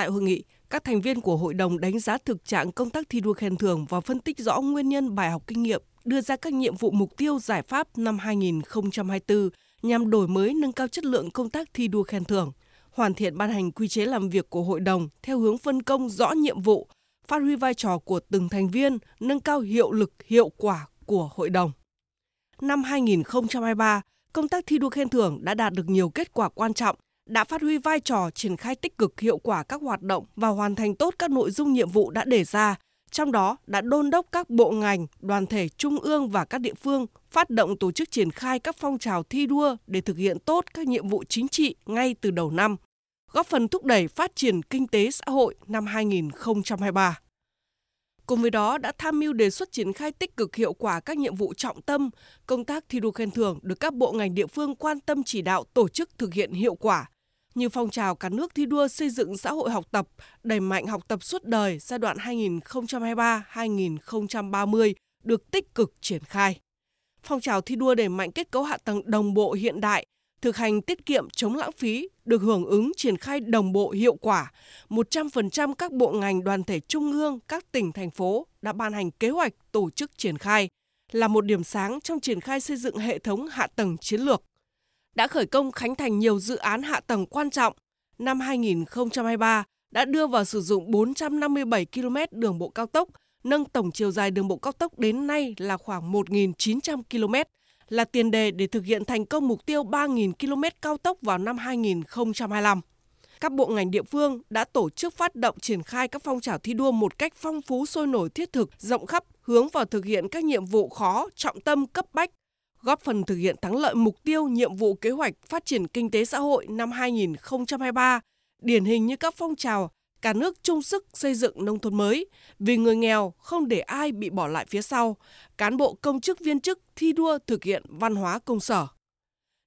Tại hội nghị, các thành viên của hội đồng đánh giá thực trạng công tác thi đua khen thưởng và phân tích rõ nguyên nhân bài học kinh nghiệm, đưa ra các nhiệm vụ mục tiêu giải pháp năm 2024 nhằm đổi mới nâng cao chất lượng công tác thi đua khen thưởng, hoàn thiện ban hành quy chế làm việc của hội đồng theo hướng phân công rõ nhiệm vụ, phát huy vai trò của từng thành viên, nâng cao hiệu lực, hiệu quả của hội đồng. Năm 2023, công tác thi đua khen thưởng đã đạt được nhiều kết quả quan trọng, đã phát huy vai trò triển khai tích cực hiệu quả các hoạt động và hoàn thành tốt các nội dung nhiệm vụ đã đề ra, trong đó đã đôn đốc các bộ ngành, đoàn thể trung ương và các địa phương phát động tổ chức triển khai các phong trào thi đua để thực hiện tốt các nhiệm vụ chính trị ngay từ đầu năm, góp phần thúc đẩy phát triển kinh tế xã hội năm 2023. Cùng với đó đã tham mưu đề xuất triển khai tích cực hiệu quả các nhiệm vụ trọng tâm, công tác thi đua khen thưởng được các bộ ngành địa phương quan tâm chỉ đạo tổ chức thực hiện hiệu quả, như phong trào cả nước thi đua xây dựng xã hội học tập, đẩy mạnh học tập suốt đời giai đoạn 2023-2030 được tích cực triển khai. Phong trào thi đua đẩy mạnh kết cấu hạ tầng đồng bộ hiện đại, thực hành tiết kiệm chống lãng phí được hưởng ứng triển khai đồng bộ hiệu quả. 100% các bộ ngành đoàn thể trung ương, các tỉnh, thành phố đã ban hành kế hoạch tổ chức triển khai, là một điểm sáng trong triển khai xây dựng hệ thống hạ tầng chiến lược. Đã khởi công khánh thành nhiều dự án hạ tầng quan trọng. Năm 2023 đã đưa vào sử dụng 457 km đường bộ cao tốc, nâng tổng chiều dài đường bộ cao tốc đến nay là khoảng 1.900 km, là tiền đề để thực hiện thành công mục tiêu 3.000 km cao tốc vào năm 2025. Các bộ ngành địa phương đã tổ chức phát động triển khai các phong trào thi đua một cách phong phú sôi nổi thiết thực, rộng khắp, hướng vào thực hiện các nhiệm vụ khó, trọng tâm, cấp bách, góp phần thực hiện thắng lợi mục tiêu nhiệm vụ kế hoạch phát triển kinh tế xã hội năm 2023, điển hình như các phong trào cả nước chung sức xây dựng nông thôn mới, vì người nghèo không để ai bị bỏ lại phía sau, cán bộ công chức viên chức thi đua thực hiện văn hóa công sở.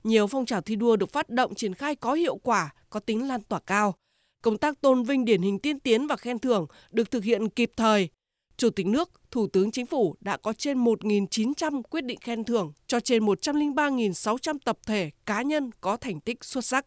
Nhiều phong trào thi đua được phát động triển khai có hiệu quả, có tính lan tỏa cao. Công tác tôn vinh điển hình tiên tiến và khen thưởng được thực hiện kịp thời. Chủ tịch nước, Thủ tướng Chính phủ đã có trên 1.900 quyết định khen thưởng cho trên 103.600 tập thể cá nhân có thành tích xuất sắc.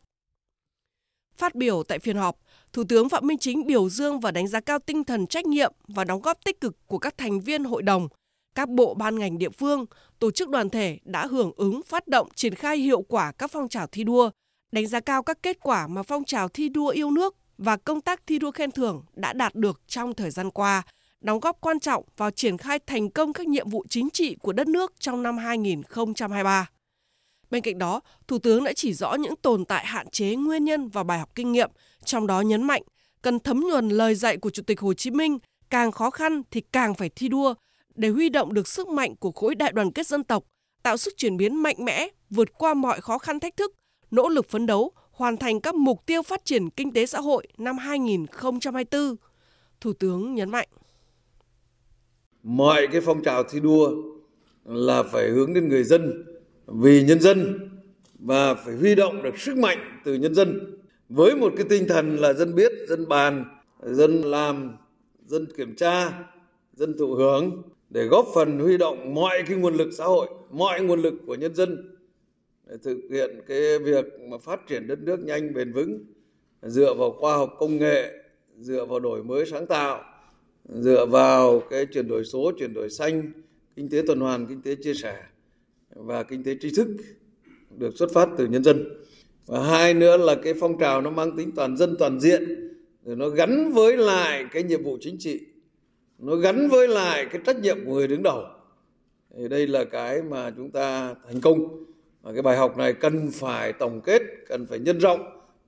Phát biểu tại phiên họp, Thủ tướng Phạm Minh Chính biểu dương và đánh giá cao tinh thần trách nhiệm và đóng góp tích cực của các thành viên hội đồng, các bộ ban ngành địa phương, tổ chức đoàn thể đã hưởng ứng phát động triển khai hiệu quả các phong trào thi đua, đánh giá cao các kết quả mà phong trào thi đua yêu nước và công tác thi đua khen thưởng đã đạt được trong thời gian qua, đóng góp quan trọng vào triển khai thành công các nhiệm vụ chính trị của đất nước trong năm 2023. Bên cạnh đó, Thủ tướng đã chỉ rõ những tồn tại hạn chế nguyên nhân và bài học kinh nghiệm, trong đó nhấn mạnh cần thấm nhuần lời dạy của Chủ tịch Hồ Chí Minh, càng khó khăn thì càng phải thi đua để huy động được sức mạnh của khối đại đoàn kết dân tộc, tạo sức chuyển biến mạnh mẽ, vượt qua mọi khó khăn thách thức, nỗ lực phấn đấu, hoàn thành các mục tiêu phát triển kinh tế xã hội năm 2024. Thủ tướng nhấn mạnh. Mọi cái phong trào thi đua là phải hướng đến người dân, vì nhân dân và phải huy động được sức mạnh từ nhân dân. Với một cái tinh thần là dân biết, dân bàn, dân làm, dân kiểm tra, dân thụ hưởng để góp phần huy động mọi cái nguồn lực xã hội, mọi nguồn lực của nhân dân để thực hiện cái việc mà phát triển đất nước nhanh bền vững dựa vào khoa học công nghệ, dựa vào đổi mới sáng tạo, dựa vào cái chuyển đổi số, chuyển đổi xanh, kinh tế tuần hoàn, kinh tế chia sẻ và kinh tế tri thức được xuất phát từ nhân dân. Và hai nữa là cái phong trào nó mang tính toàn dân toàn diện rồi nó gắn với lại cái nhiệm vụ chính trị nó gắn với lại cái trách nhiệm của người đứng đầu. Thì đây là cái mà chúng ta thành công. Và cái bài học này cần phải tổng kết cần phải nhân rộng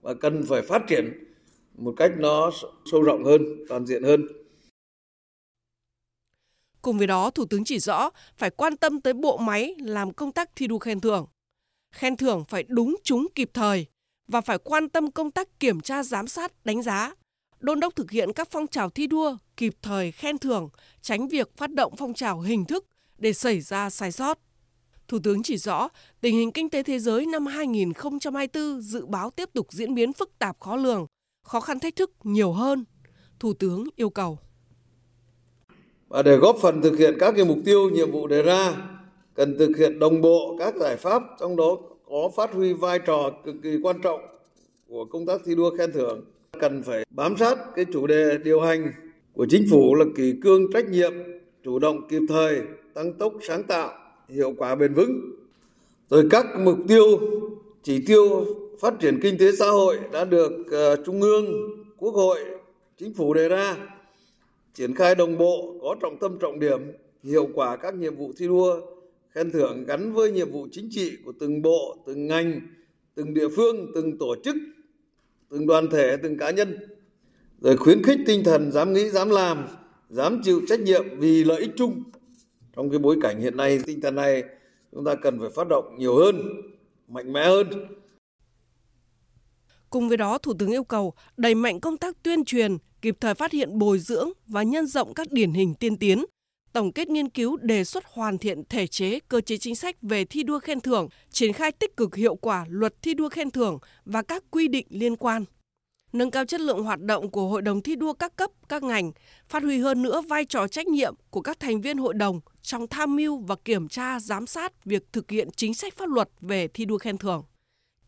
và cần phải phát triển một cách nó sâu rộng hơn toàn diện hơn. Cùng với đó, Thủ tướng chỉ rõ phải quan tâm tới bộ máy làm công tác thi đua khen thưởng. Khen thưởng phải đúng chúng kịp thời và phải quan tâm công tác kiểm tra giám sát, đánh giá, đôn đốc thực hiện các phong trào thi đua kịp thời khen thưởng, tránh việc phát động phong trào hình thức để xảy ra sai sót. Thủ tướng chỉ rõ, tình hình kinh tế thế giới năm 2024 dự báo tiếp tục diễn biến phức tạp khó lường, khó khăn thách thức nhiều hơn. Thủ tướng yêu cầu. Và để góp phần thực hiện các cái mục tiêu, nhiệm vụ đề ra, cần thực hiện đồng bộ các giải pháp, trong đó có phát huy vai trò cực kỳ quan trọng của công tác thi đua khen thưởng cần phải bám sát cái chủ đề điều hành của chính phủ là kỷ cương trách nhiệm, chủ động kịp thời, tăng tốc sáng tạo, hiệu quả bền vững. Rồi các mục tiêu, chỉ tiêu phát triển kinh tế xã hội đã được uh, Trung ương, Quốc hội, Chính phủ đề ra, triển khai đồng bộ, có trọng tâm trọng điểm, hiệu quả các nhiệm vụ thi đua, khen thưởng gắn với nhiệm vụ chính trị của từng bộ, từng ngành, từng địa phương, từng tổ chức, từng đoàn thể, từng cá nhân. Rồi khuyến khích tinh thần dám nghĩ, dám làm, dám chịu trách nhiệm vì lợi ích chung. Trong cái bối cảnh hiện nay, tinh thần này chúng ta cần phải phát động nhiều hơn, mạnh mẽ hơn. Cùng với đó, Thủ tướng yêu cầu đẩy mạnh công tác tuyên truyền, kịp thời phát hiện bồi dưỡng và nhân rộng các điển hình tiên tiến, tổng kết nghiên cứu đề xuất hoàn thiện thể chế cơ chế chính sách về thi đua khen thưởng, triển khai tích cực hiệu quả luật thi đua khen thưởng và các quy định liên quan. Nâng cao chất lượng hoạt động của hội đồng thi đua các cấp, các ngành, phát huy hơn nữa vai trò trách nhiệm của các thành viên hội đồng trong tham mưu và kiểm tra giám sát việc thực hiện chính sách pháp luật về thi đua khen thưởng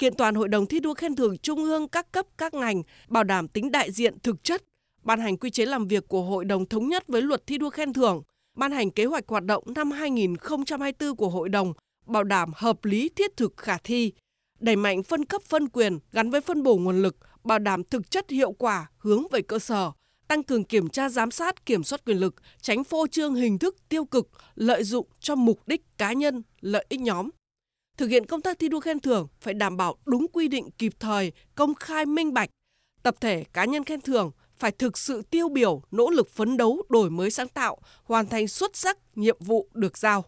kiện toàn hội đồng thi đua khen thưởng trung ương các cấp các ngành bảo đảm tính đại diện thực chất ban hành quy chế làm việc của hội đồng thống nhất với luật thi đua khen thưởng ban hành kế hoạch hoạt động năm 2024 của hội đồng bảo đảm hợp lý thiết thực khả thi đẩy mạnh phân cấp phân quyền gắn với phân bổ nguồn lực bảo đảm thực chất hiệu quả hướng về cơ sở tăng cường kiểm tra giám sát kiểm soát quyền lực tránh phô trương hình thức tiêu cực lợi dụng cho mục đích cá nhân lợi ích nhóm thực hiện công tác thi đua khen thưởng phải đảm bảo đúng quy định kịp thời, công khai minh bạch. Tập thể cá nhân khen thưởng phải thực sự tiêu biểu, nỗ lực phấn đấu, đổi mới sáng tạo, hoàn thành xuất sắc nhiệm vụ được giao.